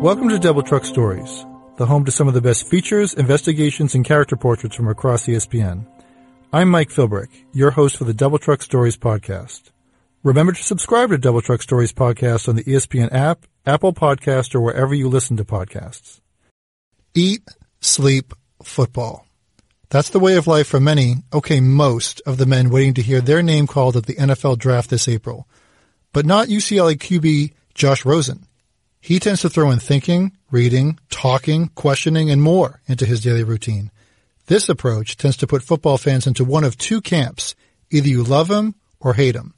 Welcome to Double Truck Stories, the home to some of the best features, investigations, and character portraits from across ESPN. I'm Mike Philbrick, your host for the Double Truck Stories podcast. Remember to subscribe to Double Truck Stories podcast on the ESPN app, Apple Podcast, or wherever you listen to podcasts. Eat, sleep, football. That's the way of life for many, okay, most of the men waiting to hear their name called at the NFL draft this April. But not UCLA QB Josh Rosen. He tends to throw in thinking, reading, talking, questioning, and more into his daily routine. This approach tends to put football fans into one of two camps. Either you love him or hate him.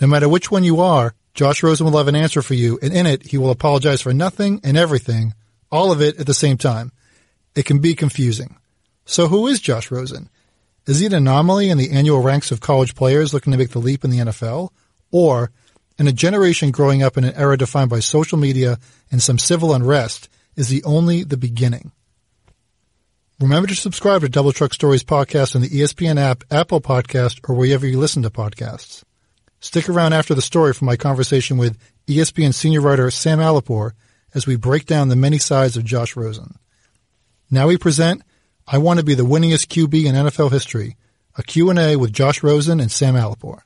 No matter which one you are, Josh Rosen will have an answer for you, and in it, he will apologize for nothing and everything, all of it at the same time. It can be confusing. So who is Josh Rosen? Is he an anomaly in the annual ranks of college players looking to make the leap in the NFL? Or and a generation growing up in an era defined by social media and some civil unrest is the only the beginning. Remember to subscribe to Double Truck Stories podcast on the ESPN app, Apple Podcast, or wherever you listen to podcasts. Stick around after the story for my conversation with ESPN senior writer Sam Alipour as we break down the many sides of Josh Rosen. Now we present I Want to Be the Winningest QB in NFL History, a Q&A with Josh Rosen and Sam Alipour.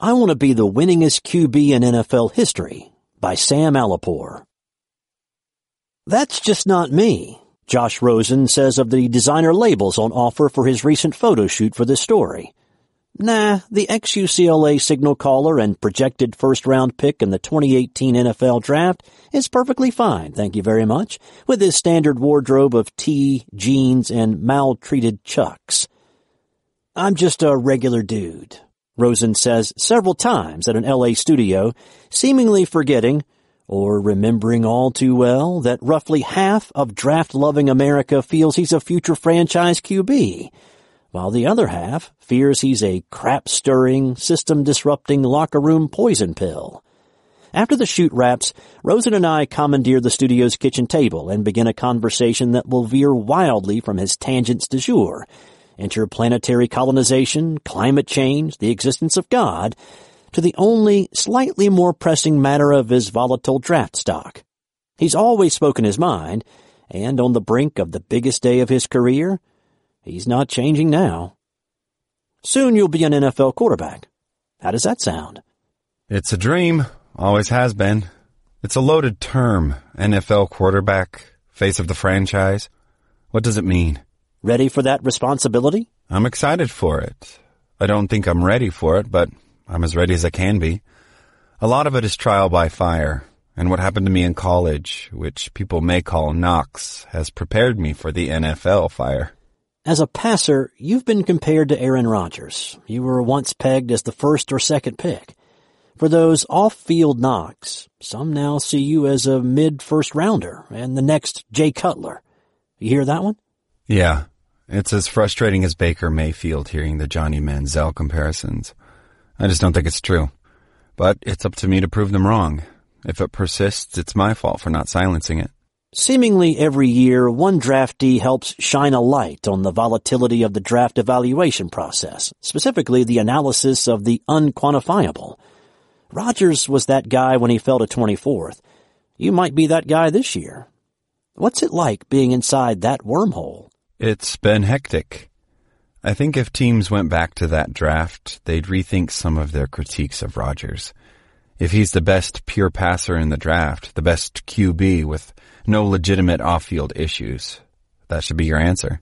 I Want to Be the Winningest QB in NFL History by Sam Alipour. That's just not me, Josh Rosen says of the designer labels on offer for his recent photo shoot for this story. Nah, the ex-UCLA signal caller and projected first round pick in the 2018 NFL draft is perfectly fine, thank you very much, with his standard wardrobe of tee, jeans, and maltreated chucks. I'm just a regular dude, Rosen says several times at an LA studio, seemingly forgetting or remembering all too well that roughly half of draft-loving America feels he's a future franchise QB, while the other half fears he's a crap-stirring, system-disrupting locker room poison pill. After the shoot wraps, Rosen and I commandeer the studio's kitchen table and begin a conversation that will veer wildly from his tangents du jour, interplanetary colonization, climate change, the existence of God, to the only slightly more pressing matter of his volatile draft stock. He's always spoken his mind, and on the brink of the biggest day of his career, he's not changing now. Soon you'll be an NFL quarterback. How does that sound? It's a dream. Always has been. It's a loaded term. NFL quarterback, face of the franchise. What does it mean? Ready for that responsibility? I'm excited for it. I don't think I'm ready for it, but I'm as ready as I can be. A lot of it is trial by fire, and what happened to me in college, which people may call knocks, has prepared me for the NFL fire. As a passer, you've been compared to Aaron Rodgers. You were once pegged as the first or second pick. For those off-field knocks, some now see you as a mid-first rounder and the next Jay Cutler. You hear that one? Yeah, it's as frustrating as Baker Mayfield hearing the Johnny Manziel comparisons. I just don't think it's true. But it's up to me to prove them wrong. If it persists, it's my fault for not silencing it. Seemingly every year, one draftee helps shine a light on the volatility of the draft evaluation process, specifically the analysis of the unquantifiable. Rodgers was that guy when he fell to 24th. You might be that guy this year. What's it like being inside that wormhole? It's been hectic. I think if teams went back to that draft, they'd rethink some of their critiques of Rodgers. If he's the best pure passer in the draft, the best QB with no legitimate off-field issues, that should be your answer.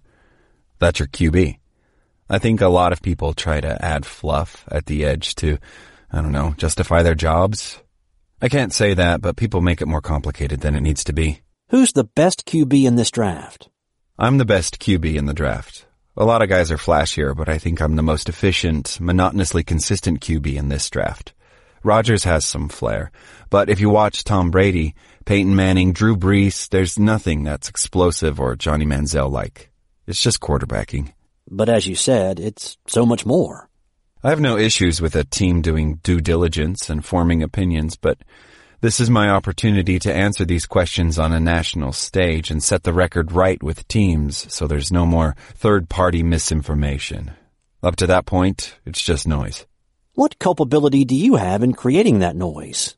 That's your QB. I think a lot of people try to add fluff at the edge to, I don't know, justify their jobs. I can't say that, but people make it more complicated than it needs to be. Who's the best QB in this draft? I'm the best QB in the draft. A lot of guys are flashier, but I think I'm the most efficient, monotonously consistent QB in this draft. Rodgers has some flair, but if you watch Tom Brady, Peyton Manning, Drew Brees, there's nothing that's explosive or Johnny Manziel like. It's just quarterbacking. But as you said, it's so much more. I have no issues with a team doing due diligence and forming opinions, but this is my opportunity to answer these questions on a national stage and set the record right with teams so there's no more third-party misinformation. Up to that point, it's just noise. What culpability do you have in creating that noise?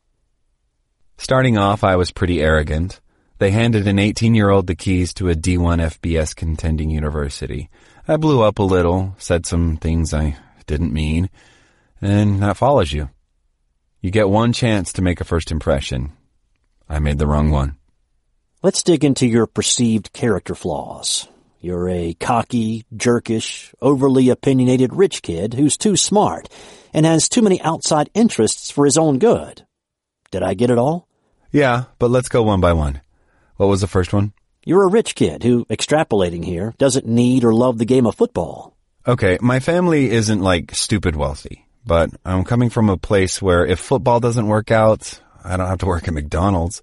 Starting off, I was pretty arrogant. They handed an 18 year old the keys to a D1 FBS contending university. I blew up a little, said some things I didn't mean, and that follows you. You get one chance to make a first impression. I made the wrong one. Let's dig into your perceived character flaws. You're a cocky, jerkish, overly opinionated rich kid who's too smart and has too many outside interests for his own good. Did I get it all? Yeah, but let's go one by one. What was the first one? You're a rich kid who, extrapolating here, doesn't need or love the game of football. Okay, my family isn't like stupid wealthy, but I'm coming from a place where if football doesn't work out, I don't have to work at McDonald's.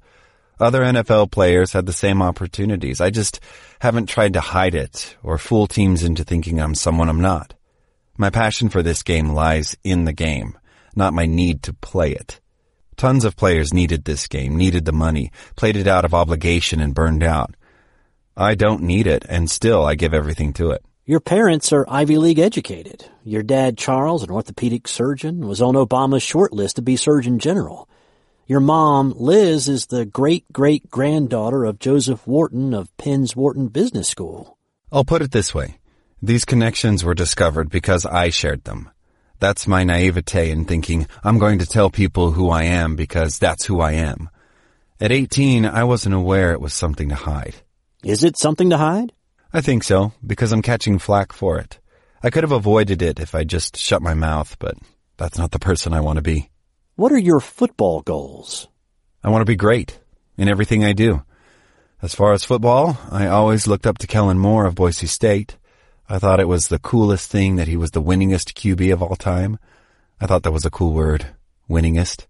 Other NFL players had the same opportunities. I just haven't tried to hide it or fool teams into thinking I'm someone I'm not. My passion for this game lies in the game, not my need to play it. Tons of players needed this game, needed the money, played it out of obligation and burned out. I don't need it, and still I give everything to it. Your parents are Ivy League educated. Your dad, Charles, an orthopedic surgeon, was on Obama's short list to be Surgeon General. Your mom, Liz, is the great great granddaughter of Joseph Wharton of Penn's Wharton Business School. I'll put it this way. These connections were discovered because I shared them. That's my naivete in thinking I'm going to tell people who I am because that's who I am. At 18, I wasn't aware it was something to hide. Is it something to hide? I think so, because I'm catching flack for it. I could have avoided it if I just shut my mouth, but that's not the person I want to be. What are your football goals? I want to be great in everything I do. As far as football, I always looked up to Kellen Moore of Boise State. I thought it was the coolest thing that he was the winningest QB of all time. I thought that was a cool word, winningest.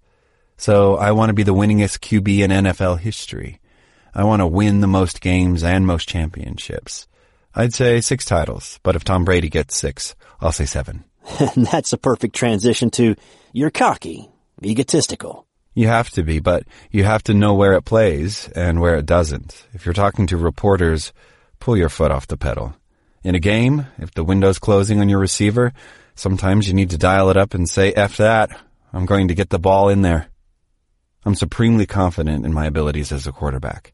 So I want to be the winningest QB in NFL history. I want to win the most games and most championships. I'd say six titles, but if Tom Brady gets six, I'll say seven. and that's a perfect transition to you're cocky, egotistical. You have to be, but you have to know where it plays and where it doesn't. If you're talking to reporters, pull your foot off the pedal. In a game, if the window's closing on your receiver, sometimes you need to dial it up and say, F that. I'm going to get the ball in there. I'm supremely confident in my abilities as a quarterback.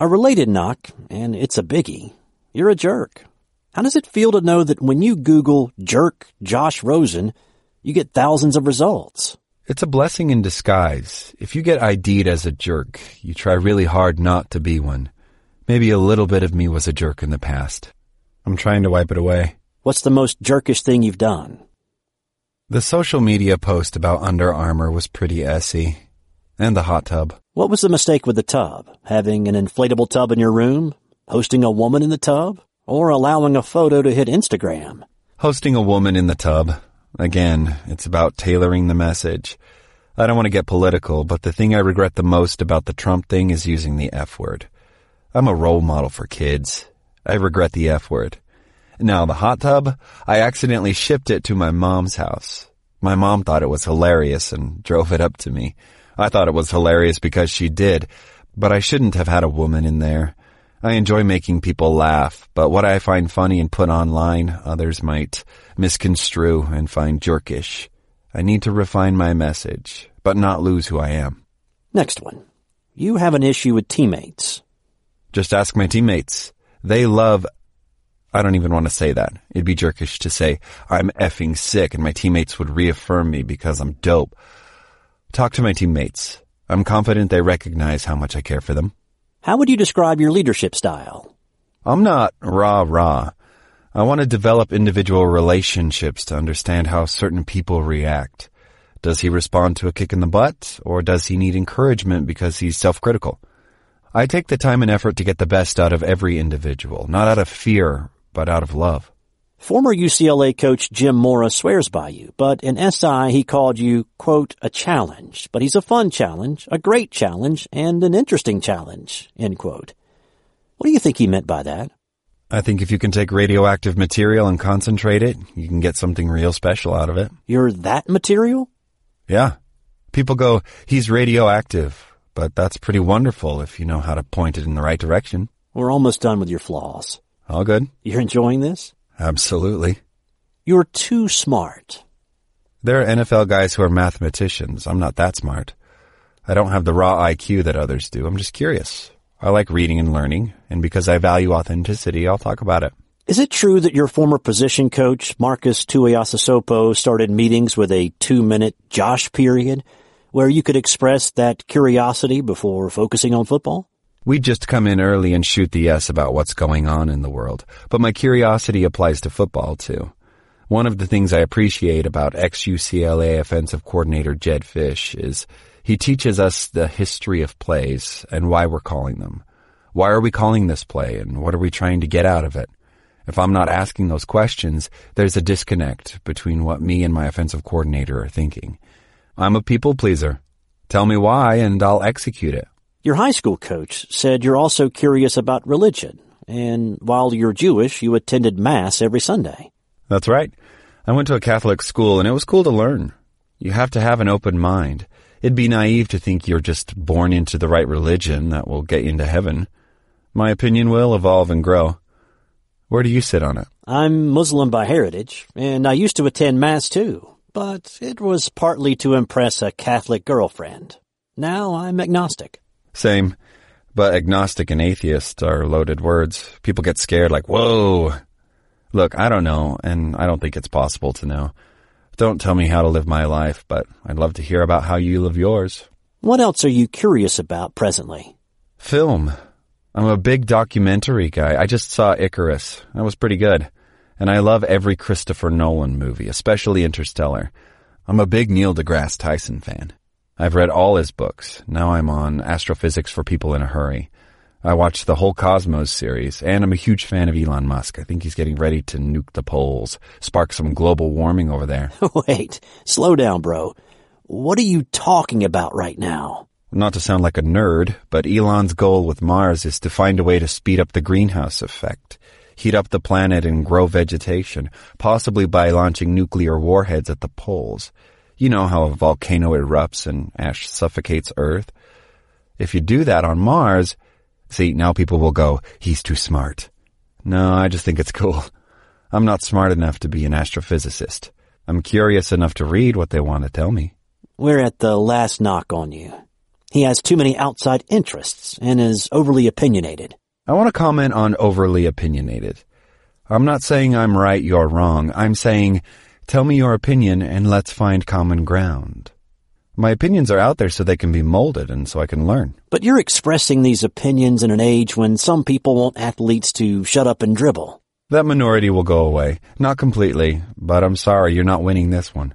A related knock, and it's a biggie. You're a jerk. How does it feel to know that when you Google jerk Josh Rosen, you get thousands of results? It's a blessing in disguise. If you get ID'd as a jerk, you try really hard not to be one. Maybe a little bit of me was a jerk in the past. I'm trying to wipe it away. What's the most jerkish thing you've done? The social media post about Under Armour was pretty essy. And the hot tub. What was the mistake with the tub? Having an inflatable tub in your room? Hosting a woman in the tub? Or allowing a photo to hit Instagram? Hosting a woman in the tub. Again, it's about tailoring the message. I don't want to get political, but the thing I regret the most about the Trump thing is using the F word. I'm a role model for kids. I regret the F word. Now, the hot tub, I accidentally shipped it to my mom's house. My mom thought it was hilarious and drove it up to me. I thought it was hilarious because she did, but I shouldn't have had a woman in there. I enjoy making people laugh, but what I find funny and put online, others might misconstrue and find jerkish. I need to refine my message, but not lose who I am. Next one. You have an issue with teammates. Just ask my teammates. They love I don't even want to say that. It'd be jerkish to say I'm effing sick and my teammates would reaffirm me because I'm dope. Talk to my teammates. I'm confident they recognize how much I care for them. How would you describe your leadership style? I'm not rah rah. I want to develop individual relationships to understand how certain people react. Does he respond to a kick in the butt, or does he need encouragement because he's self-critical? I take the time and effort to get the best out of every individual, not out of fear, but out of love. Former UCLA coach Jim Mora swears by you, but in SI he called you, quote, a challenge. But he's a fun challenge, a great challenge, and an interesting challenge, end quote. What do you think he meant by that? I think if you can take radioactive material and concentrate it, you can get something real special out of it. You're that material? Yeah. People go, he's radioactive, but that's pretty wonderful if you know how to point it in the right direction. We're almost done with your flaws. All good. You're enjoying this? Absolutely. You're too smart. There are NFL guys who are mathematicians. I'm not that smart. I don't have the raw IQ that others do. I'm just curious. I like reading and learning, and because I value authenticity, I'll talk about it. Is it true that your former position coach, Marcus Tuiasosopo, started meetings with a two-minute Josh period where you could express that curiosity before focusing on football? We'd just come in early and shoot the S about what's going on in the world, but my curiosity applies to football too. One of the things I appreciate about ex-UCLA offensive coordinator Jedd Fisch is he teaches us the history of plays and why we're calling them. Why are we calling this play and what are we trying to get out of it? If I'm not asking those questions, there's a disconnect between what me and my offensive coordinator are thinking. I'm a people pleaser. Tell me why and I'll execute it. Your high school coach said you're also curious about religion, and while you're Jewish, you attended Mass every Sunday. That's right. I went to a Catholic school and it was cool to learn. You have to have an open mind. It'd be naive to think you're just born into the right religion that will get you into heaven. My opinion will evolve and grow. Where do you sit on it? I'm Muslim by heritage, and I used to attend Mass too, but it was partly to impress a Catholic girlfriend. Now I'm agnostic. Same. But agnostic and atheist are loaded words. People get scared like, whoa. Look, I don't know, and I don't think it's possible to know. Don't tell me how to live my life, but I'd love to hear about how you live yours. What else are you curious about presently? Film. I'm a big documentary guy. I just saw Icarus. That was pretty good. And I love every Christopher Nolan movie, especially Interstellar. I'm a big Neil deGrasse Tyson fan. I've read all his books. Now I'm on Astrophysics for People in a Hurry. I watched the whole Cosmos series, and I'm a huge fan of Elon Musk. I think he's getting ready to nuke the poles, spark some global warming over there. Wait, slow down, bro. What are you talking about right now? Not to sound like a nerd, but Elon's goal with Mars is to find a way to speed up the greenhouse effect, heat up the planet and grow vegetation, possibly by launching nuclear warheads at the poles. You know how a volcano erupts and ash suffocates Earth? If you do that on Mars, See, now people will go, he's too smart. No, I just think it's cool. I'm not smart enough to be an astrophysicist. I'm curious enough to read what they want to tell me. We're at the last knock on you. He has too many outside interests and is overly opinionated. I want to comment on overly opinionated. I'm not saying I'm right, you're wrong. I'm saying, tell me your opinion and let's find common ground. My opinions are out there so they can be molded and so I can learn. But you're expressing these opinions in an age when some people want athletes to shut up and dribble. That minority will go away. Not completely, but I'm sorry you're not winning this one.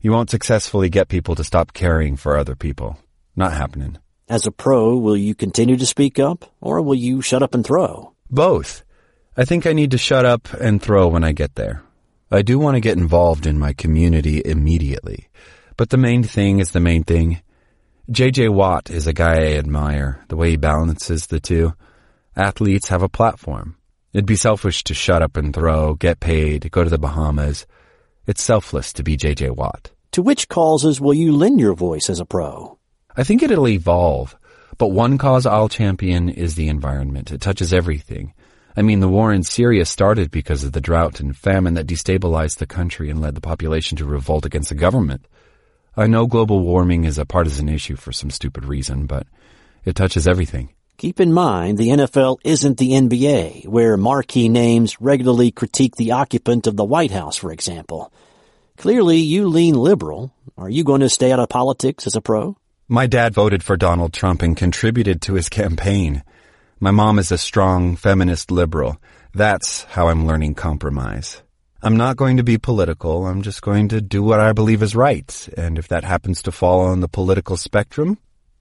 You won't successfully get people to stop caring for other people. Not happening. As a pro, will you continue to speak up, or will you shut up and throw? Both. I think I need to shut up and throw when I get there. I do want to get involved in my community immediately. But the main thing is the main thing. JJ Watt is a guy I admire, the way he balances the two. Athletes have a platform. It'd be selfish to shut up and throw, get paid, go to the Bahamas. It's selfless to be JJ Watt. To which causes will you lend your voice as a pro? I think it'll evolve. But one cause I'll champion is the environment. It touches everything. I mean, the war in Syria started because of the drought and famine that destabilized the country and led the population to revolt against the government. I know global warming is a partisan issue for some stupid reason, but it touches everything. Keep in mind the NFL isn't the NBA, where marquee names regularly critique the occupant of the White House, for example. Clearly, you lean liberal. Are you going to stay out of politics as a pro? My dad voted for Donald Trump and contributed to his campaign. My mom is a strong feminist liberal. That's how I'm learning compromise. I'm not going to be political. I'm just going to do what I believe is right. And if that happens to fall on the political spectrum,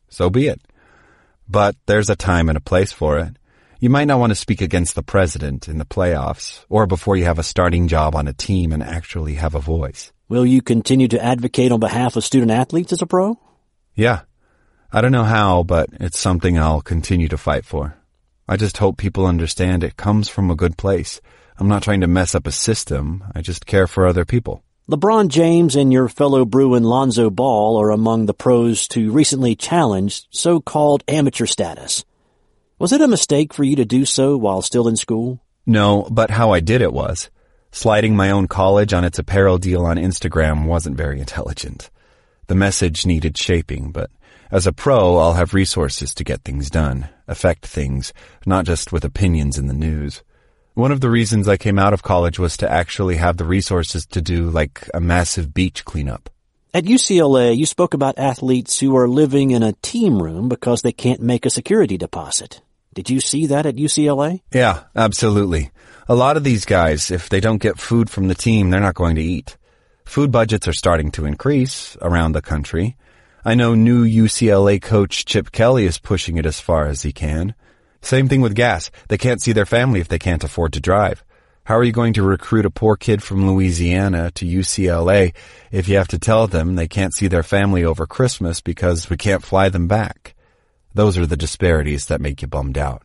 so be it. But there's a time and a place for it. You might not want to speak against the president in the playoffs or before you have a starting job on a team and actually have a voice. Will you continue to advocate on behalf of student athletes as a pro? Yeah. I don't know how, but it's something I'll continue to fight for. I just hope people understand it comes from a good place I'm not trying to mess up a system. I just care for other people. LeBron James and your fellow Bruin Lonzo Ball are among the pros to recently challenge so-called amateur status. Was it a mistake for you to do so while still in school? No, but how I did it was. Sliding my own college on its apparel deal on Instagram wasn't very intelligent. The message needed shaping, but As a pro, I'll have resources to get things done, affect things, not just with opinions in the news. One of the reasons I came out of college was to actually have the resources to do like a massive beach cleanup. At UCLA, you spoke about athletes who are living in a team room because they can't make a security deposit. Did you see that at UCLA? Yeah, absolutely. A lot of these guys, if they don't get food from the team, they're not going to eat. Food budgets are starting to increase around the country. I know new UCLA coach Chip Kelly is pushing it as far as he can. Same thing with gas. They can't see their family if they can't afford to drive. How are you going to recruit a poor kid from Louisiana to UCLA if you have to tell them they can't see their family over Christmas because we can't fly them back? Those are the disparities that make you bummed out.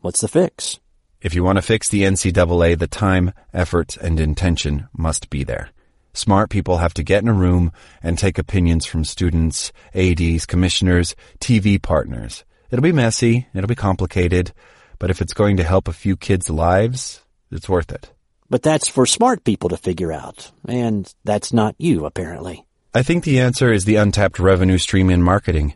What's the fix? If you want to fix the NCAA, the time, effort, and intention must be there. Smart people have to get in a room and take opinions from students, ADs, commissioners, TV partners. It'll be messy, it'll be complicated, but if it's going to help a few kids' lives, it's worth it. But that's for smart people to figure out, and that's not you, apparently. I think the answer is the untapped revenue stream in marketing.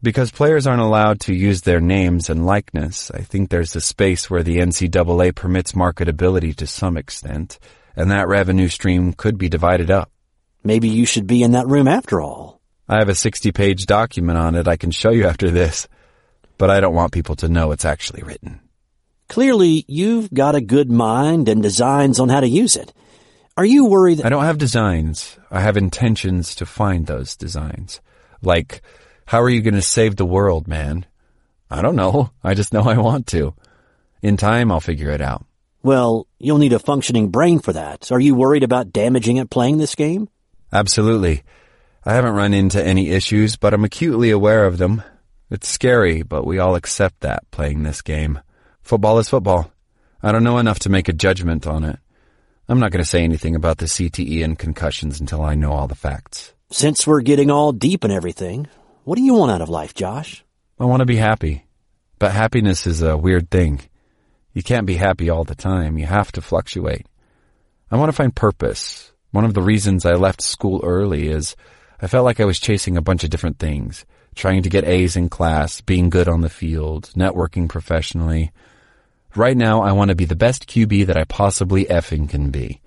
Because players aren't allowed to use their names and likeness, I think there's a space where the NCAA permits marketability to some extent, and that revenue stream could be divided up. Maybe you should be in that room after all. I have a 60 page document on it I can show you after this, but I don't want people to know it's actually written. Clearly, you've got a good mind and designs on how to use it. Are you worried? I don't have designs. I have intentions to find those designs. Like, how are you going to save the world, man? I don't know. I just know I want to. In time, I'll figure it out. Well, you'll need a functioning brain for that. Are you worried about damaging it playing this game? Absolutely. I haven't run into any issues, but I'm acutely aware of them. It's scary, but we all accept that playing this game. Football is football. I don't know enough to make a judgment on it. I'm not going to say anything about the CTE and concussions until I know all the facts. Since we're getting all deep and everything, what do you want out of life, Josh? I want to be happy. But happiness is a weird thing. You can't be happy all the time. You have to fluctuate. I want to find purpose. One of the reasons I left school early is I felt like I was chasing a bunch of different things. Trying to get A's in class, being good on the field, networking professionally. Right now, I want to be the best QB that I possibly effing can be.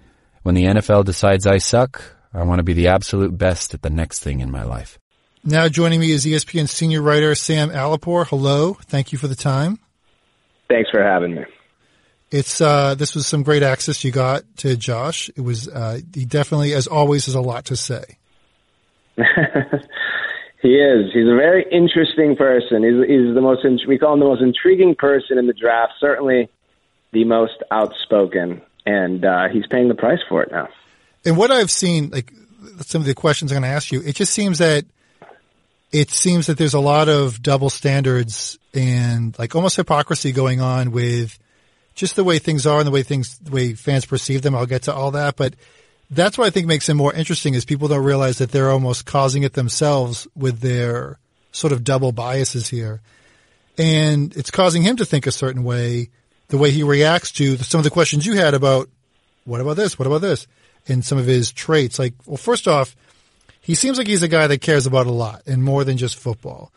When the NFL decides I suck, I want to be the absolute best at the next thing in my life. Now joining me is ESPN senior writer Sam Alipour. Hello. Thank you for the time. Thanks for having me. It's uh, this was some great access you got to Josh. It was uh, he definitely, as always, has a lot to say. he is. He's a very interesting person. He's, he's the most we call him the most intriguing person in the draft. Certainly, the most outspoken, and uh, he's paying the price for it now. And what I've seen, like some of the questions I'm going to ask you, it just seems that it seems that there's a lot of double standards and like almost hypocrisy going on with just the way things are and the way things, the way fans perceive them. I'll get to all that, but that's what I think makes it more interesting is people don't realize that they're almost causing it themselves with their sort of double biases here. And it's causing him to think a certain way, the way he reacts to some of the questions you had about what about this? What about this? And some of his traits. Like, well, first off, he seems like he's a guy that cares about a lot and more than just football.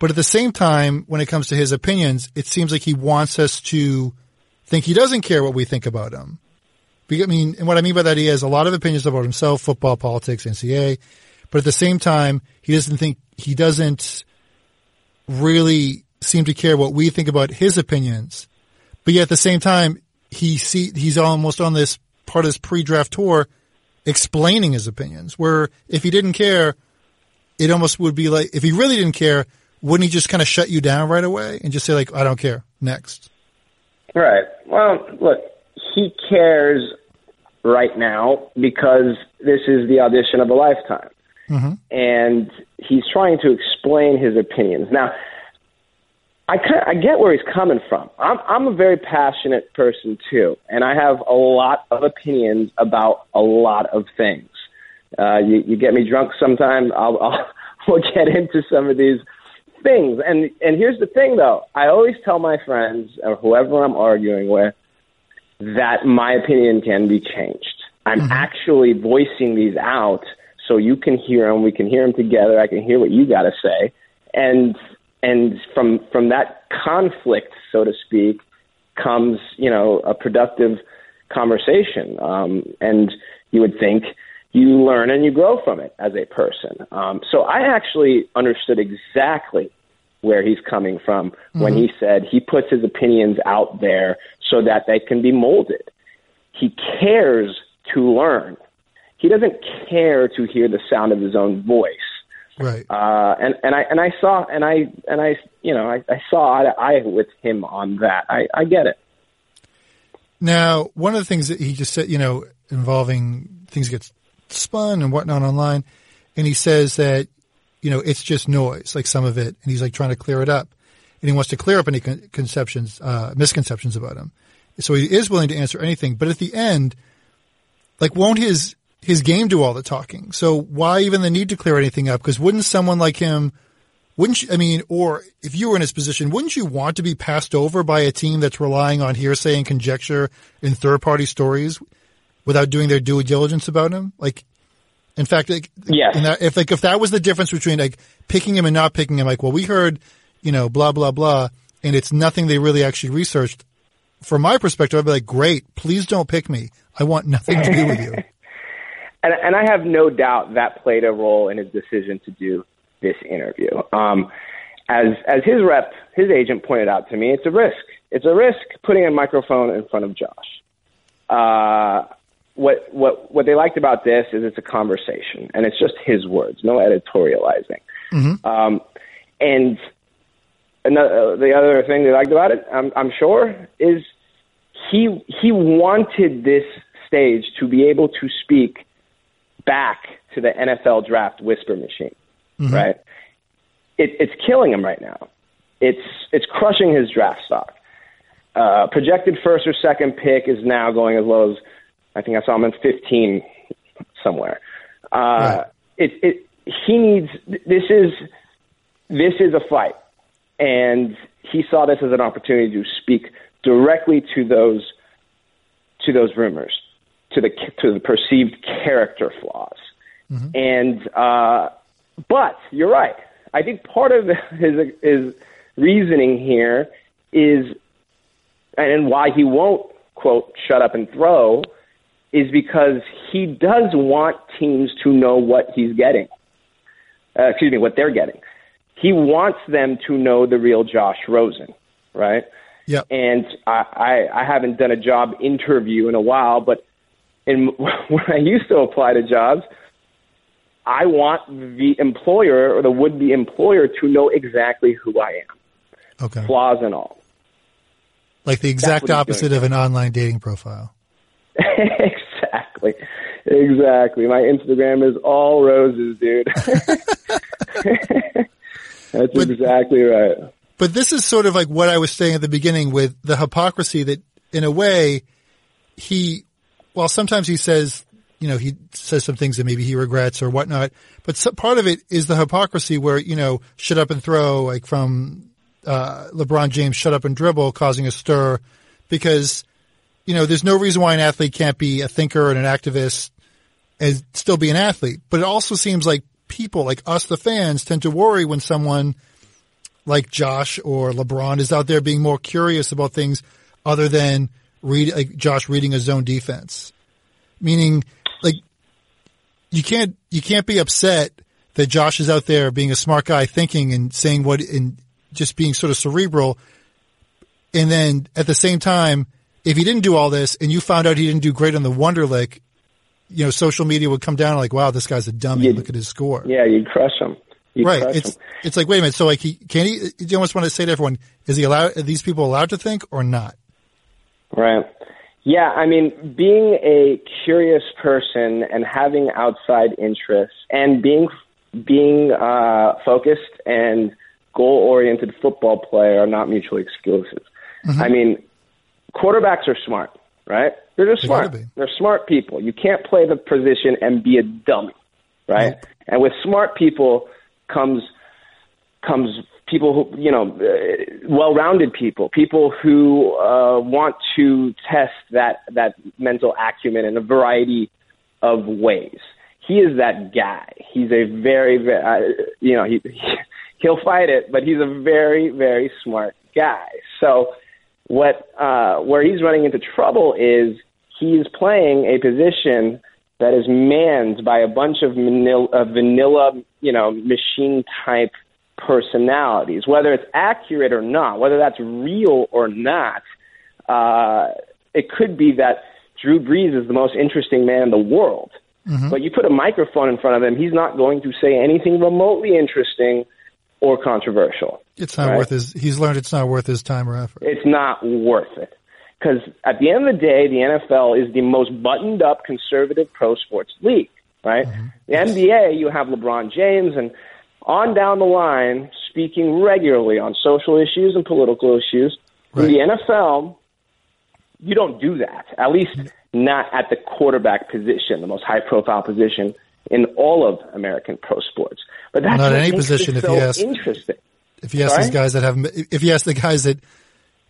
But at the same time, when it comes to his opinions, it seems like he wants us to think he doesn't care what we think about him. I mean, and what I mean by that, he has a lot of opinions about himself, football, politics, NCAA, but at the same time, he doesn't think, he doesn't really seem to care what we think about his opinions. But yet at the same time, he see, he's almost on this part of this pre-draft tour explaining his opinions, where if he didn't care, it almost would be like, if he really didn't care, wouldn't he just kind of shut you down right away and just say like, I don't care, next? Right. Well, look, he cares right now because this is the audition of a lifetime. Mm-hmm. And he's trying to explain his opinions. Now, I kind of, I get where he's coming from. I'm I'm a very passionate person too, and I have a lot of opinions about a lot of things. Uh, you, you get me drunk sometime. I'll, I'll we'll get into some of these things. And and here's the thing, though. I always tell my friends or whoever I'm arguing with that my opinion can be changed. I'm mm-hmm. actually voicing these out so you can hear them. We can hear them together. I can hear what you got to say, and and from from that conflict, so to speak, comes you know a productive conversation, um, and you would think you learn and you grow from it as a person. Um, so I actually understood exactly where he's coming from mm-hmm. when he said he puts his opinions out there so that they can be molded. He cares to learn. He doesn't care to hear the sound of his own voice. Right. Uh, and and I and I saw and I and I you know I, I saw eye to eye with him on that. I, I get it. Now, one of the things that he just said, you know, involving things get spun and whatnot online, and he says that you know it's just noise, like some of it, and he's like trying to clear it up, and he wants to clear up any con- conceptions, uh, misconceptions about him. So he is willing to answer anything, but at the end, like, won't his his game do all the talking? So why even the need to clear anything up? Because wouldn't someone like him, wouldn't you, I mean, or if you were in his position, wouldn't you want to be passed over by a team that's relying on hearsay and conjecture and third party stories without doing their due diligence about him? Like, in fact, like, yes. That, if like if that was the difference between like picking him and not picking him, like, well, we heard, you know, blah blah blah, and it's nothing they really actually researched from my perspective, I'd be like, great, please don't pick me. I want nothing to do with you. and, and I have no doubt that played a role in his decision to do this interview. Um, as as his rep, his agent pointed out to me, it's a risk. It's a risk putting a microphone in front of Josh. Uh, what what what they liked about this is it's a conversation and it's just his words, no editorializing. Mm-hmm. Um, and another, the other thing they liked about it, I'm, I'm sure, is he he wanted this stage to be able to speak back to the NFL draft whisper machine, mm-hmm. right? It, it's killing him right now. It's it's crushing his draft stock. Uh, projected first or second pick is now going as low as I think I saw him in 15 somewhere. Uh, right. It it he needs this is this is a fight, and he saw this as an opportunity to speak directly to those to those rumors, to the to the perceived character flaws. Mm-hmm. And uh, but you're right. I think part of his his reasoning here is, and why he won't quote shut up and throw, is because he does want teams to know what he's getting. Uh, excuse me, what they're getting. He wants them to know the real Josh Rosen, right? Yeah. And I, I, I haven't done a job interview in a while, but in when I used to apply to jobs, I want the employer or the would be employer to know exactly who I am. Okay. Flaws and all. Like the exact opposite of an online dating profile. exactly. Exactly. My Instagram is all roses, dude. That's but, exactly right. But this is sort of like what I was saying at the beginning with the hypocrisy that in a way he, while sometimes he says, you know, he says some things that maybe he regrets or whatnot, but so, part of it is the hypocrisy where, you know, shut up and throw, like from, uh, LeBron James, shut up and dribble, causing a stir because, you know, there's no reason why an athlete can't be a thinker and an activist and still be an athlete. But it also seems like people, like us, the fans, tend to worry when someone – like Josh or LeBron is out there being more curious about things other than read like Josh reading a zone defense. Meaning like you can't you can't be upset that Josh is out there being a smart guy thinking and saying what and just being sort of cerebral and then at the same time if he didn't do all this and you found out he didn't do great on the Wonderlic, you know, social media would come down like, wow, this guy's a dummy. You'd, Look at his score. Yeah, you'd crush him. You'd right. It's him. it's like wait a minute. So like he can he? You almost want to say to everyone, is he allowed? Are these people allowed to think or not? Right. Yeah. I mean, being a curious person and having outside interests and being being uh, focused and goal oriented football player are not mutually exclusive. Mm-hmm. I mean, quarterbacks are smart, right? They're just smart. They're smart people. You can't play the position and be a dummy, right? Nope. And with smart people comes comes people who you know uh, well-rounded people people who uh, want to test that that mental acumen in a variety of ways he is that guy he's a very, very uh, you know he he'll fight it, but he's a very, very smart guy. So what uh, where he's running into trouble is he's playing a position that is manned by a bunch of vanilla, uh, vanilla you know, machine type personalities. Whether it's accurate or not, whether that's real or not, uh, it could be that Drew Brees is the most interesting man in the world. Mm-hmm. But you put a microphone in front of him, he's not going to say anything remotely interesting or controversial. It's not right? worth his. He's learned it's not worth his time or effort. It's not worth it because at the end of the day, the NFL is the most buttoned up conservative pro sports league. Right? Mm-hmm. The NBA, you have LeBron James and on down the line speaking regularly on social issues and political issues. Right. In the NFL, you don't do that. At least not at the quarterback position, the most high profile position in all of American pro sports. But that's not any position if so you ask interesting. If you ask Sorry? these guys that haven't, if you ask the guys that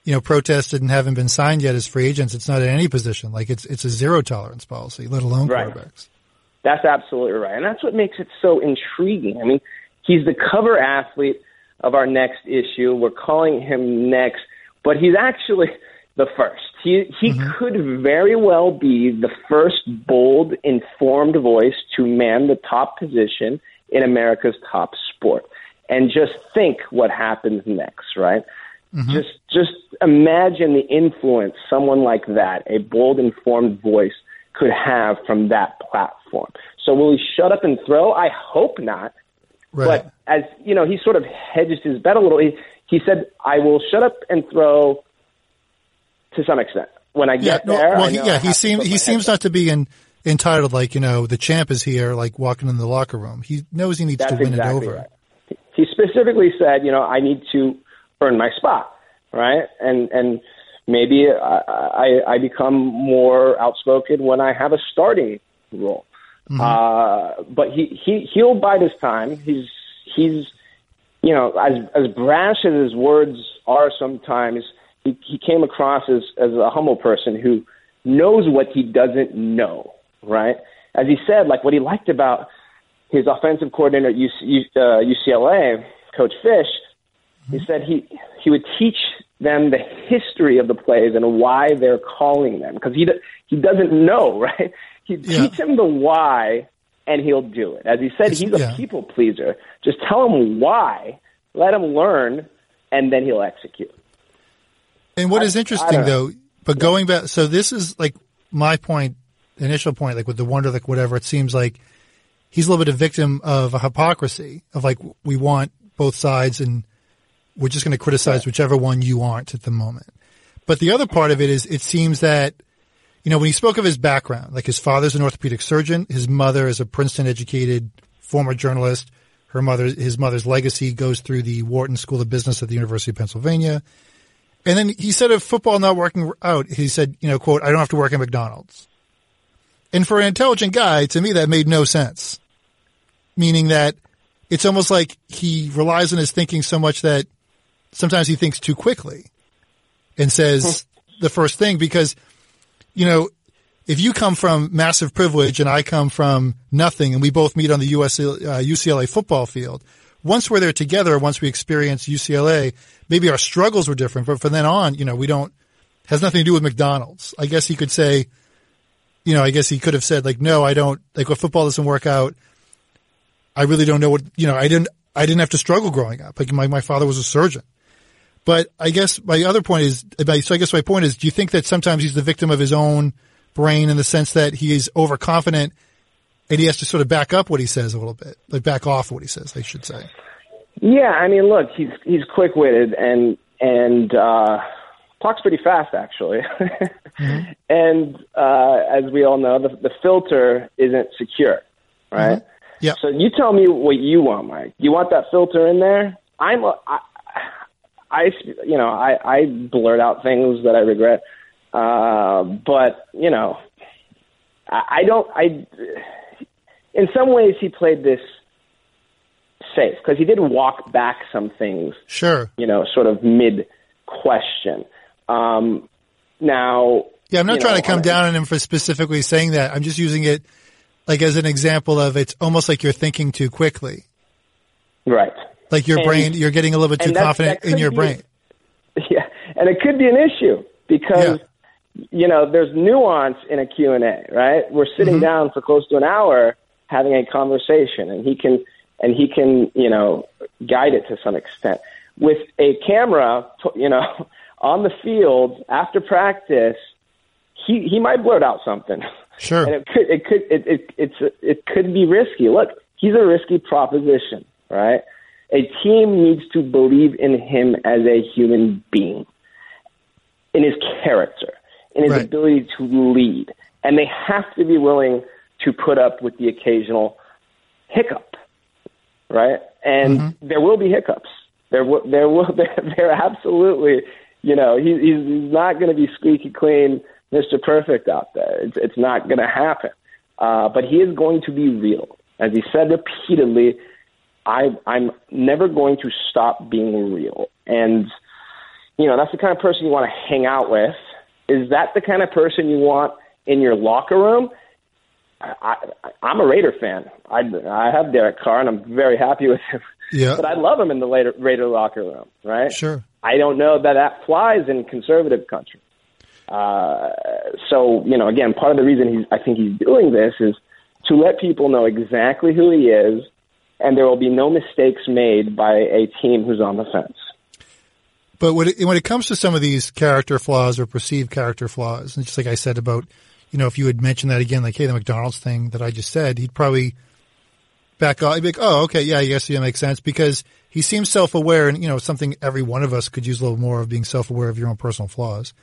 you know protested and haven't been signed yet as free agents, it's not in any position. Like it's it's a zero tolerance policy, let alone right. quarterbacks. That's absolutely right, and that's what makes it so intriguing. I mean, he's the cover athlete of our next issue. We're calling him next, but he's actually the first. He he mm-hmm. could very well be the first bold, informed voice to man the top position in America's top sport. And just think what happens next, right? Mm-hmm. Just just imagine the influence someone like that, a bold, informed voice, could have from that platform. So will he shut up and throw? I hope not. Right. But as you know, he sort of hedged his bet a little. He, he said, "I will shut up and throw to some extent when I get yeah, there." Well, he, yeah, he seems he seems not to be in, entitled like you know the champ is here, like walking in the locker room. He knows he needs That's to win exactly it over. Right. He specifically said, you know, I need to earn my spot, right? And and maybe I, I, I become more outspoken when I have a starting role. Mm-hmm. Uh, but he, he he'll bide his time. He's he's you know as as brash as his words are sometimes. He, he came across as as a humble person who knows what he doesn't know. Right? As he said, like what he liked about his offensive coordinator at UC, uh, UCLA, Coach Fisch, He mm-hmm. said he he would teach them the history of the plays and why they're calling them because he he doesn't know, right? You yeah. teach him the why, and he'll do it. As he said, it's, he's a yeah. people pleaser. Just tell him why, let him learn, and then he'll execute. And what I, is interesting though, but yeah. going back, so this is like my point, initial point, like with the wonder, like whatever. It seems like he's a little bit a victim of a hypocrisy of like we want both sides and we're just going to criticize whichever one you aren't at the moment. But the other part of it is it seems that you know, when he spoke of his background, like his father's an orthopedic surgeon, his mother is a Princeton educated former journalist. Her mother, his mother's legacy goes through the Wharton School of Business at the University of Pennsylvania. And then he said of football not working out, he said, you know, quote, I don't have to work at McDonald's. And for an intelligent guy, to me, that made no sense. Meaning that it's almost like he relies on his thinking so much that sometimes he thinks too quickly and says hmm. the first thing because – you know, if you come from massive privilege and I come from nothing and we both meet on the US, uh, UCLA football field, once we're there together, once we experience UCLA, maybe our struggles were different, but from then on, you know, we don't, has nothing to do with McDonald's. I guess he could say, you know, I guess he could have said like, no, I don't, like if football doesn't work out, I really don't know what, you know, I didn't, I didn't have to struggle growing up. Like my, my father was a surgeon. But I guess my other point is, so I guess my point is, do you think that sometimes he's the victim of his own brain in the sense that he is overconfident and he has to sort of back up what he says a little bit, like back off what he says, I should say. Yeah, I mean, look, he's he's quick witted and and uh, talks pretty fast, actually. mm-hmm. And uh, as we all know, the, the filter isn't secure, right? Mm-hmm. Yeah. So you tell me what you want, Mike. You want that filter in there? I'm a, I, I, you know, I, I blurt out things that I regret. Uh, but, you know, I, I don't, I, in some ways he played this safe because he did walk back some things. Sure. You know, sort of mid question. Um, now, yeah, I'm not trying know, to come down on him for specifically saying that. I'm just using it like as an example of it's almost like you're thinking too quickly. Right. Like your And- brain, you're getting a little bit too confident in your be- brain. Yeah, and it could be an issue because you know there's nuance in a Q and A, right? We're sitting Mm-hmm. down for close to an hour having a conversation, and he can and he can you know guide it to some extent. With a camera, you know, on the field after practice, he he might blurt out something. Sure. and it could it could it, it it's it could be risky. Look, he's a risky proposition, right? A team needs to believe in him as a human being, in his character, in his Right. ability to lead, and they have to be willing to put up with the occasional hiccup, right? And there will be hiccups. There will there will there, there absolutely, you know, he, he's he's not going to be squeaky clean, Mr. Perfect out there. It's it's not going to happen. Uh, but he is going to be real, as he said repeatedly. I I'm never going to stop being real, and you know that's the kind of person you want to hang out with. Is that the kind of person you want in your locker room? I, I, I'm a Raider fan. I, I have Derek Carr, and I'm very happy with him. Yeah. But I love him in the Raider, Raider locker room, right? Sure. I don't know that that flies in conservative country. Uh, so, you know, again, part of the reason he's, I think he's doing this is to let people know exactly who he is, and there will be no mistakes made by a team who's on the fence. But when it, when it comes to some of these character flaws or perceived character flaws, and just like I said about, you know, if you had mentioned that again, like, hey, the McDonald's thing that I just said, he'd probably back off. He'd be like, oh, okay, yeah, I guess that makes sense because he seems self-aware and, you know, something every one of us could use a little more of being self-aware of your own personal flaws.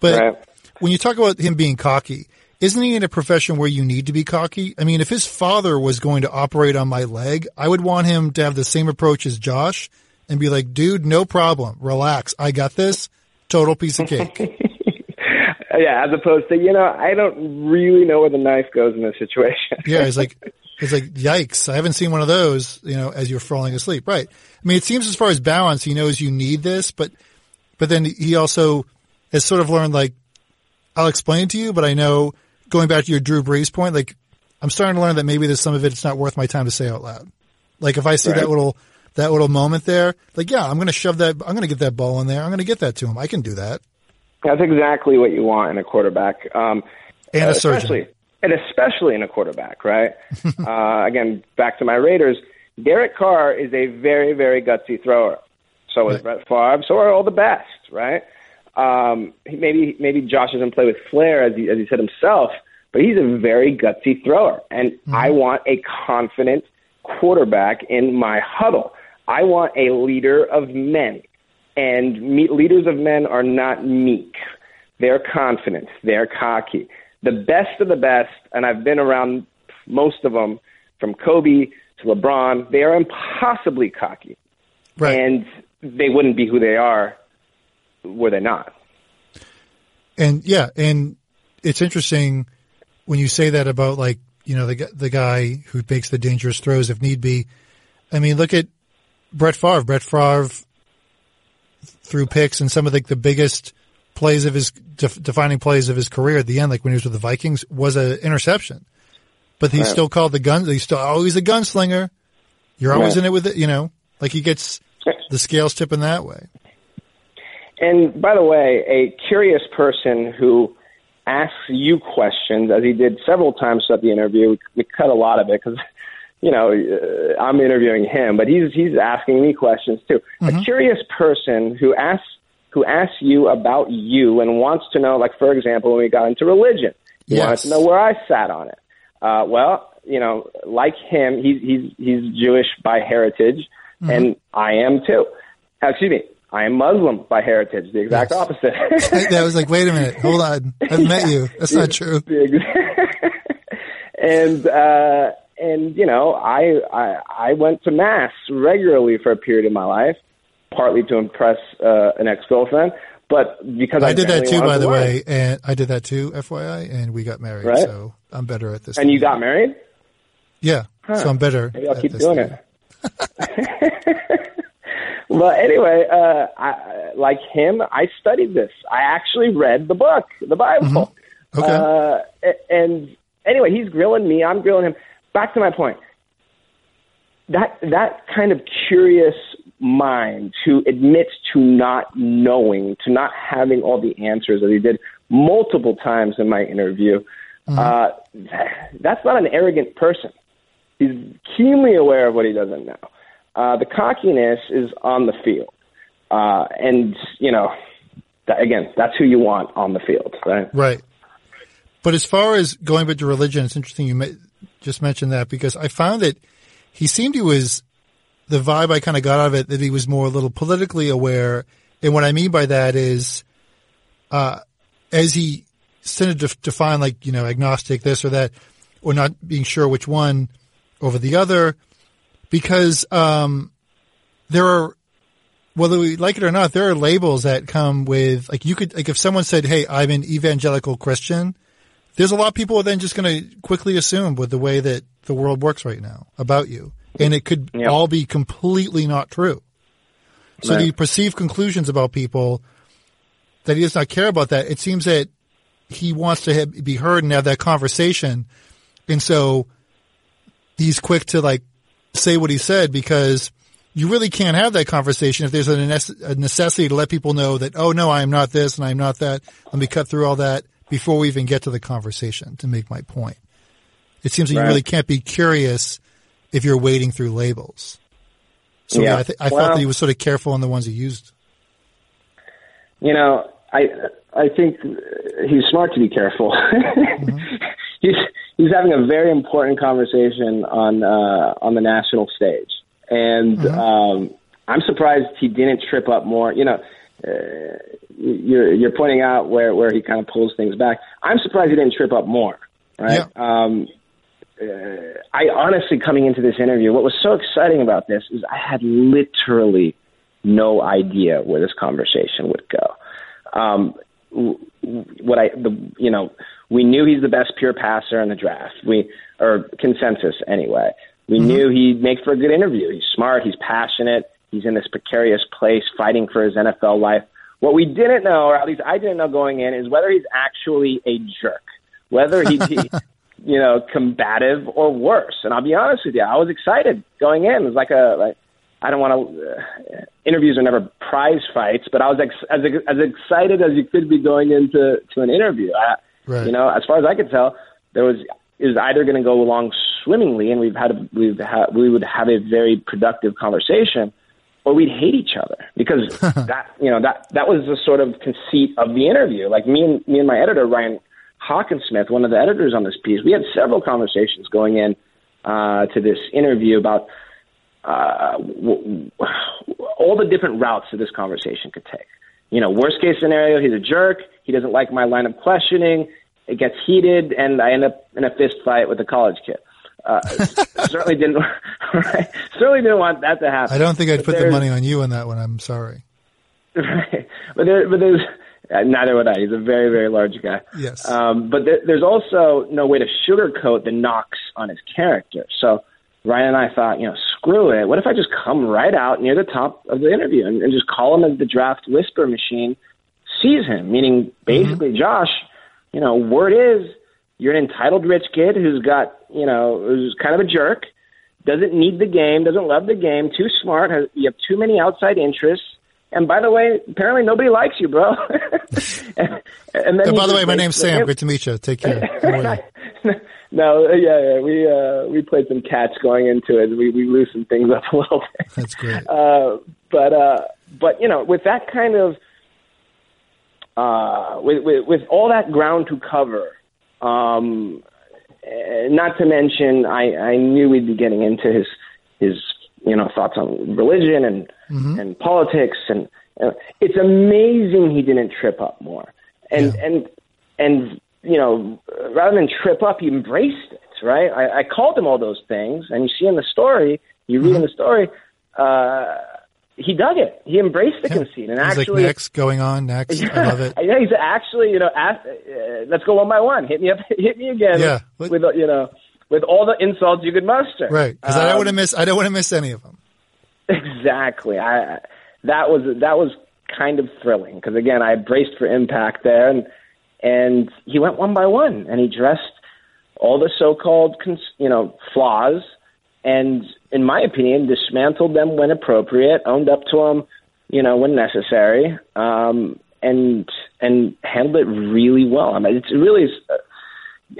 But Right. when you talk about him being cocky, isn't he in a profession where you need to be cocky? I mean, if his father was going to operate on my leg, I would want him to have the same approach as Josh and be like, dude, no problem. Relax. I got this. Total piece of cake. Yeah, as opposed to, you know, I don't really know where the knife goes in this situation. yeah. It's like, it's like, yikes. I haven't seen one of those, you know, as you're falling asleep. Right. I mean, it seems as far as balance, he knows you need this, but, but then he also has sort of learned like, I'll explain it to you, but I know going back to your Drew Brees point, like I'm starting to learn that maybe there's some of it it's not worth my time to say out loud. Like if I see Right. that little that little moment there, like yeah, I'm going to shove that. I'm going to get that ball in there. I'm going to get that to him. I can do that. That's exactly what you want in a quarterback. Um, And uh, a surgeon. especially, and especially in a quarterback, right? uh, again, back to my Raiders. Derek Carr is a very, very gutsy thrower. So is Right. Brett Favre. So are all the best, right? Um, maybe maybe Josh doesn't play with flair as he as he said himself, but he's a very gutsy thrower, and I want a confident quarterback in my huddle. I want a leader of men, and me, leaders of men are not meek. They're confident. They're cocky. The best of the best, and I've been around most of them, from Kobe to LeBron. They are impossibly cocky, Right. and they wouldn't be who they are were they not. And yeah, and it's interesting when you say that about like, you know, the, the guy who makes the dangerous throws if need be. I mean, look at Brett Favre. Brett Favre threw picks and some of the, the biggest plays of his def- defining plays of his career at the end, like when he was with the Vikings, was an interception. But he's Right. still called the gun. He's still oh, always a gunslinger. You're always Right. in it with it, you know, like he gets the scales tipping that way. And by the way, a curious person who asks you questions, as he did several times throughout the interview. We, we cut a lot of it because, you know, uh, I'm interviewing him, but he's he's asking me questions too. A curious person who asks who asks you about you and wants to know, like for example, when we got into religion, he wanted Yes. to know where I sat on it. Uh, well, you know, like him, he's he's he's Jewish by heritage, and I am too. Uh, excuse me, I am Muslim by heritage. The exact Yes. opposite. I was like, wait a minute, hold on. I've met you. That's not true. And uh, and you know, I, I I went to mass regularly for a period of my life, partly to impress uh, an ex girlfriend, but because I, I did that too, by the way, and I did that too, FYI, and we got married, Right. so I'm better at this. And you got married? yeah, so I'm better. Maybe I'll keep doing thing. it. well, anyway, uh, I, like him, I studied this. I actually read the book, the Bible. Mm-hmm. Okay. Uh, and anyway, he's grilling me. I'm grilling him. Back to my point. that that kind of curious mind who admits to not knowing, to not having all the answers that he did multiple times in my interview. Mm-hmm. Uh, that's not an arrogant person. He's keenly aware of what he doesn't know. Uh, the cockiness is on the field, uh, and you know, that, again, that's who you want on the field, right? Right. But as far as going back to religion, it's interesting you may, just mentioned that because I found that he seemed he was the vibe I kind of got out of it that he was more a little politically aware. And what I mean by that is, uh, as he tended to define like, you know, agnostic, this or that, or not being sure which one over the other, because, um, there are, whether we like it or not, there are labels that come with, like you could, like if someone said, Hey, I'm an evangelical Christian, there's a lot of people are then just going to quickly assume with the way that the world works right now about you. And it could yep. all be completely not true. So right. the perceived conclusions about people that he does not care about that. It seems that he wants to have, be heard and have that conversation. And so he's quick to like say what he said because you really can't have that conversation if there's a necessity to let people know that, oh no, I am not this and I am not that. Let me cut through all that before we even get to the conversation to make my point. It seems that right. you really can't be curious if you're wading through labels. So yeah, I, th- I well, thought that he was sort of careful on the ones he used. You know, I I think he's smart to be careful. mm-hmm. He's he's having a very important conversation on uh, on the national stage, and mm-hmm. um, I'm surprised he didn't trip up more. You know, uh, you're you're pointing out where where he kind of pulls things back. I'm surprised he didn't trip up more. Right. Yeah. Um, uh, I honestly, coming into this interview, what was so exciting about this is I had literally no idea where this conversation would go. Um, what I, the, you know, we knew he's the best pure passer in the draft. We, or consensus anyway. We mm-hmm. knew he'd make for a good interview. He's smart. He's passionate. He's in this precarious place fighting for his NFL life. What we didn't know, or at least I didn't know going in, is whether he's actually a jerk. Whether he'd be, you know, combative or worse. And I'll be honest with you, I was excited going in. It was like a, like, I don't want to. Uh, interviews are never prize fights, but I was ex- as as excited as you could be going into to an interview. I, right. You know, as far as I could tell, there was is either going to go along swimmingly, and we've had a, we've had we would have a very productive conversation, or we'd hate each other because that you know that that was the sort of conceit of the interview. Like me and me and my editor Ryan Hockensmith, one of the editors on this piece, we had several conversations going in uh, to this interview about uh, w- all the different routes that this conversation could take. You know, worst case scenario, he's a jerk. He doesn't like my line of questioning. It gets heated, and I end up in a fist fight with a college kid. Uh, certainly didn't. Right? Certainly didn't want that to happen. I don't think I'd but put the money on you on that one. I'm sorry. Right, but there, but there's uh, neither would I. He's a very, very large guy. Yes. Um, but there, there's also no way to sugarcoat the knocks on his character. So Ryan and I thought, you know, screw it. What if I just come right out near the top of the interview and, and just call him as the draft whisper machine sees him? Meaning, basically, mm-hmm. Josh, you know, word is you're an entitled rich kid who's got, you know, who's kind of a jerk, doesn't need the game, doesn't love the game, too smart, has, you have too many outside interests and by the way, apparently nobody likes you, bro. and, and then by the way, my name's Sam. Good to meet you. Take care. no, yeah, yeah, we uh, we played some catch going into it. We we loosened things up a little bit. That's great. Uh, but uh, but you know, with that kind of uh, with, with with all that ground to cover, um, eh, not to mention, I I knew we'd be getting into his his you know thoughts on religion and mm-hmm. and politics and uh, it's amazing he didn't trip up more and yeah. and and you know rather than trip up he embraced it right I, I called him all those things and you see in the story you read mm-hmm. in the story uh he dug it. He embraced the yeah. conceit, and He's actually like, next going on next. Yeah, I love it. Yeah, he's actually you know asked, uh, let's go one by one. Hit me up, hit me again. Yeah, with, with you know with all the insults you could muster. Right, because um, I don't want to miss. I don't want to miss any of them. Exactly. I that was that was kind of thrilling because again I braced for impact there and and he went one by one and he addressed all the so-called you know flaws and in my opinion, dismantled them when appropriate, owned up to them, you know, when necessary, um, and and handled it really well. I mean, it's really. Uh,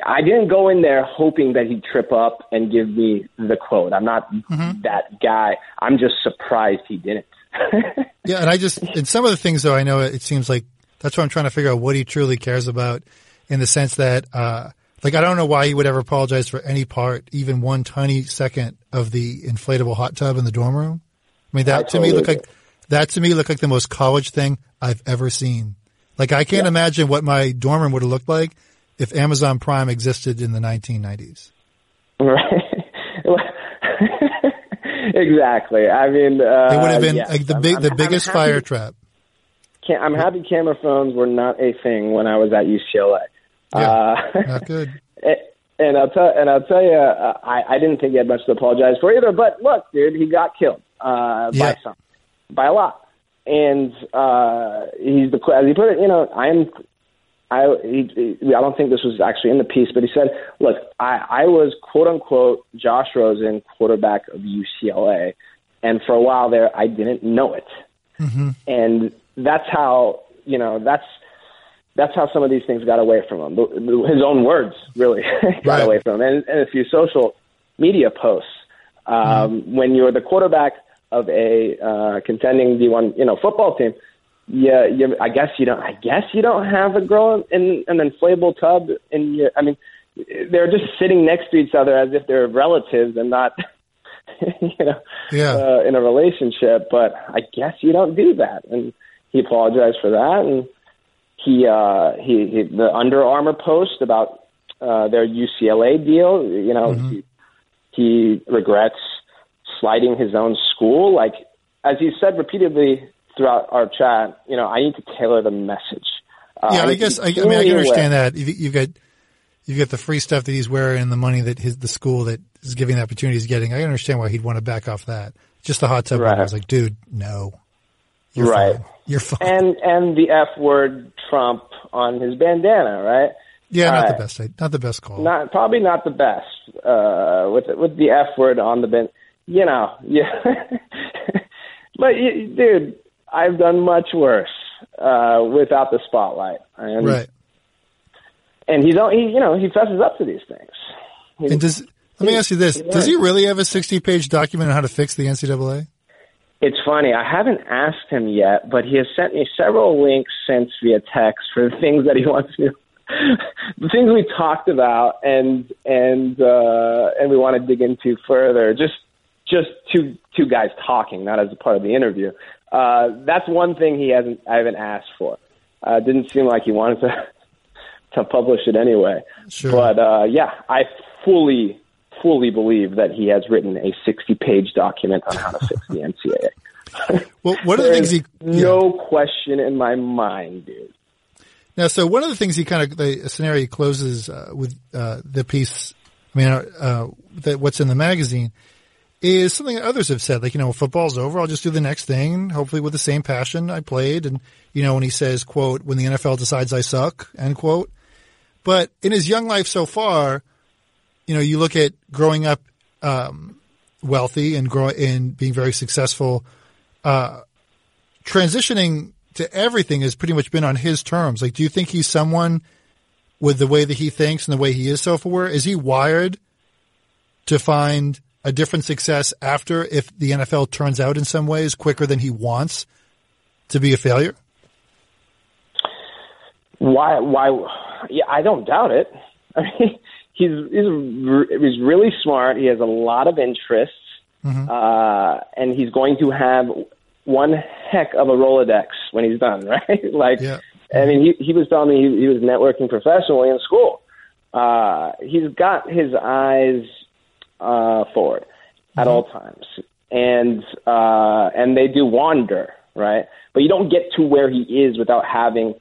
I didn't go in there hoping that he'd trip up and give me the quote. I'm not mm-hmm. that guy. I'm just surprised he didn't. yeah, and I just in some of the things though, I know it seems like that's what I'm trying to figure out what he truly cares about, in the sense that. uh like I don't know why he would ever apologize for any part, even one tiny second of the inflatable hot tub in the dorm room. I mean, that I to totally me looked like that to me looked like the most college thing I've ever seen. Like I can't yeah. imagine what my dorm room would have looked like if Amazon Prime existed in the 1990s. Right. exactly. I mean, uh, it would have been like the big, I'm, the I'm, biggest I'm fire trap. I'm happy camera phones were not a thing when I was at UCLA. Yeah, uh, not good. And I'll tell and I'll tell you, uh, I, I didn't think he had much to apologize for either. But look, dude, he got killed uh, yeah. by some, by a lot, and uh, he's the as he put it. You know, I'm. I he, he, I don't think this was actually in the piece, but he said, "Look, I, I was quote unquote Josh Rosen, quarterback of UCLA, and for a while there, I didn't know it, mm-hmm. and that's how you know that's that's how some of these things got away from him. His own words really got right. away from him, and, and a few social media posts. Um, mm-hmm. When you're the quarterback of a uh, contending D1, you know, football team, yeah, you, I guess you don't. I guess you don't have a girl in an inflatable tub. In your, I mean, they're just sitting next to each other as if they're relatives and not, you know, yeah. uh, in a relationship. But I guess you don't do that, and he apologized for that, and he, uh, he, he the Under Armour post about uh, their UCLA deal. You know, mm-hmm. he, he regrets slighting his own school. Like as he said repeatedly throughout our chat, you know, I need to tailor the message. Uh, yeah, I, I guess I, I mean I can understand aware. that. You've got you've got the free stuff that he's wearing and the money that his the school that is giving the opportunity he's getting. I understand why he'd want to back off that. Just the hot tub. Right. I was like, dude, no. You're right. Fine. You're fine. And and the F word Trump on his bandana, right? Yeah, not uh, the best. Not the best call. Not probably not the best. Uh, with with the F word on the band, you know, yeah. but dude, I've done much worse uh, without the spotlight. And, right. And he's he you know he fesses up to these things. He, and does let me ask you this: Does he really have a sixty-page document on how to fix the NCAA? It's funny. I haven't asked him yet, but he has sent me several links since via text for the things that he wants to, the things we talked about, and and uh, and we want to dig into further. Just just two two guys talking, not as a part of the interview. Uh, that's one thing he hasn't. I haven't asked for. Uh, didn't seem like he wanted to to publish it anyway. Sure. But uh, yeah, I fully fully believe that he has written a 60 page document on how to fix the NCAA. well, one of the things he, yeah. no question in my mind, dude. Now, so one of the things he kind of, the scenario he closes uh, with uh, the piece, I mean, uh, that what's in the magazine is something that others have said, like, you know, football's over, I'll just do the next thing, hopefully with the same passion I played. And, you know, when he says, quote, when the NFL decides I suck, end quote. But in his young life so far, you know, you look at growing up um, wealthy and grow and being very successful. Uh, transitioning to everything has pretty much been on his terms. Like, do you think he's someone with the way that he thinks and the way he is self-aware? Is he wired to find a different success after if the NFL turns out in some ways quicker than he wants to be a failure? Why? Why? Yeah, I don't doubt it. I mean, he's he's he's really smart. He has a lot of interests, mm-hmm. uh, and he's going to have one heck of a Rolodex when he's done. Right? like, yeah. I mean, he he was telling me he, he was networking professionally in school. Uh, he's got his eyes uh, forward at mm-hmm. all times, and uh, and they do wander, right? But you don't get to where he is without having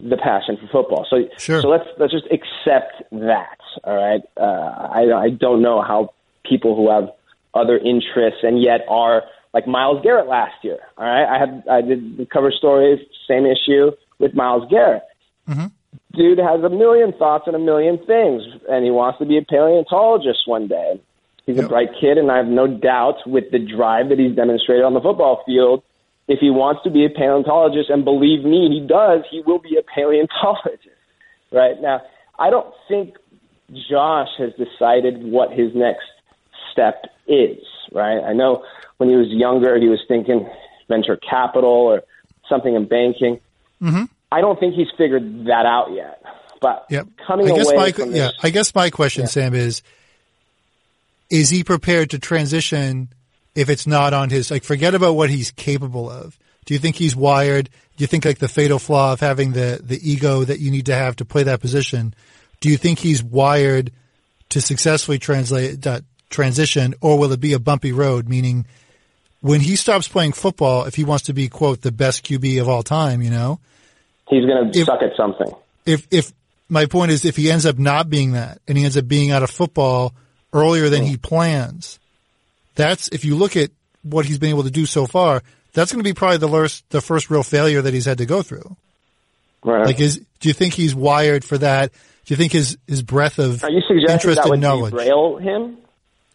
the passion for football. So sure. so let's let's just accept that. All right. Uh, I I don't know how people who have other interests and yet are like Myles Garrett last year. All right. I had I did the cover story, same issue with Myles Garrett. Mm-hmm. Dude has a million thoughts and a million things, and he wants to be a paleontologist one day. He's yep. a bright kid, and I have no doubt with the drive that he's demonstrated on the football field, if he wants to be a paleontologist, and believe me, he does, he will be a paleontologist. Right now, I don't think Josh has decided what his next step is. Right? I know when he was younger, he was thinking venture capital or something in banking. Mm-hmm. I don't think he's figured that out yet. But yep. coming I guess away my, from this, yeah, I guess my question, yeah. Sam, is is he prepared to transition if it's not on his like forget about what he's capable of? Do you think he's wired? Do you think like the fatal flaw of having the the ego that you need to have to play that position? Do you think he's wired to successfully translate that transition, or will it be a bumpy road? Meaning, when he stops playing football, if he wants to be quote the best QB of all time, you know, he's going to suck at something. If if my point is, if he ends up not being that, and he ends up being out of football earlier than he plans, that's if you look at what he's been able to do so far, that's going to be probably the first the first real failure that he's had to go through. Right. Like, is do you think he's wired for that? Do you think his his breadth of Are you suggesting interest that would and knowledge derail him?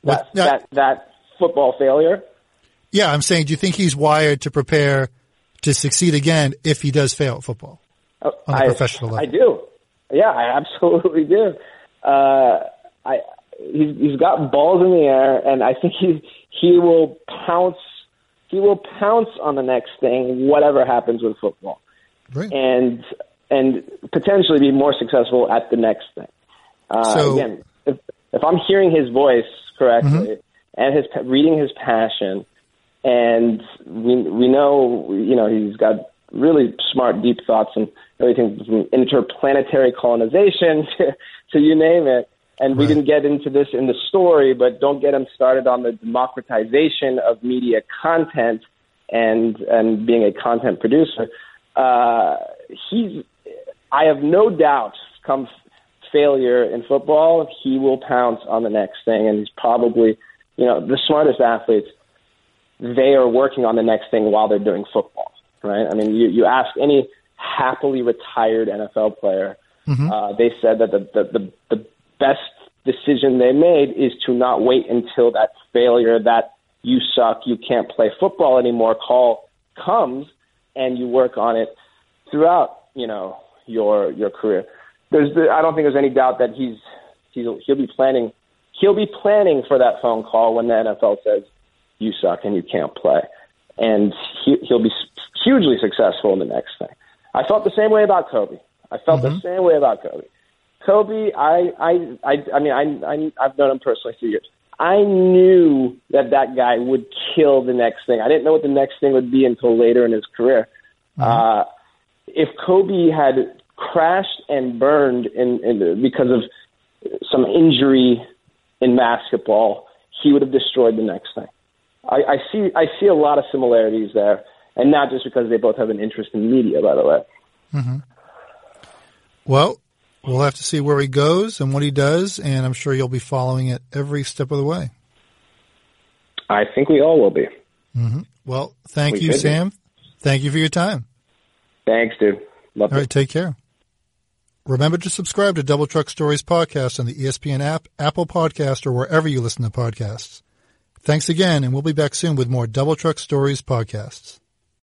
That, that that football failure. Yeah, I'm saying, do you think he's wired to prepare to succeed again if he does fail at football oh, on the I, professional level? I do. Yeah, I absolutely do. Uh, I he's, he's got balls in the air, and I think he he will pounce. He will pounce on the next thing, whatever happens with football, right. and and potentially be more successful at the next thing. Uh, so, again, if, if I'm hearing his voice correctly mm-hmm. and his reading his passion, and we we know you know he's got really smart, deep thoughts and everything from interplanetary colonization to, to you name it. And we right. didn't get into this in the story, but don't get him started on the democratization of media content and and being a content producer. Uh, he's, I have no doubt, come failure in football, he will pounce on the next thing, and he's probably, you know, the smartest athletes. They are working on the next thing while they're doing football, right? I mean, you you ask any happily retired NFL player, mm-hmm. uh, they said that the, the the the best decision they made is to not wait until that failure, that you suck, you can't play football anymore call comes, and you work on it throughout, you know, your your career. There's, I don't think there's any doubt that he's he'll he'll be planning he'll be planning for that phone call when the NFL says you suck and you can't play, and he, he'll be hugely successful in the next thing. I felt the same way about Kobe. I felt mm-hmm. the same way about Kobe. Kobe, I, I, I, I mean, I, I, I've known him personally for years. I knew that that guy would kill the next thing. I didn't know what the next thing would be until later in his career. Mm-hmm. Uh, if Kobe had crashed and burned in, in because of some injury in basketball, he would have destroyed the next thing. I, I see I see a lot of similarities there, and not just because they both have an interest in media, by the way. Mm-hmm. Well, we'll have to see where he goes and what he does, and I'm sure you'll be following it every step of the way. I think we all will be. Mm-hmm. Well, thank we you, Sam. Be. Thank you for your time. Thanks, dude. Love all right, take care. Remember to subscribe to Double Truck Stories podcast on the ESPN app, Apple Podcast, or wherever you listen to podcasts. Thanks again, and we'll be back soon with more Double Truck Stories podcasts.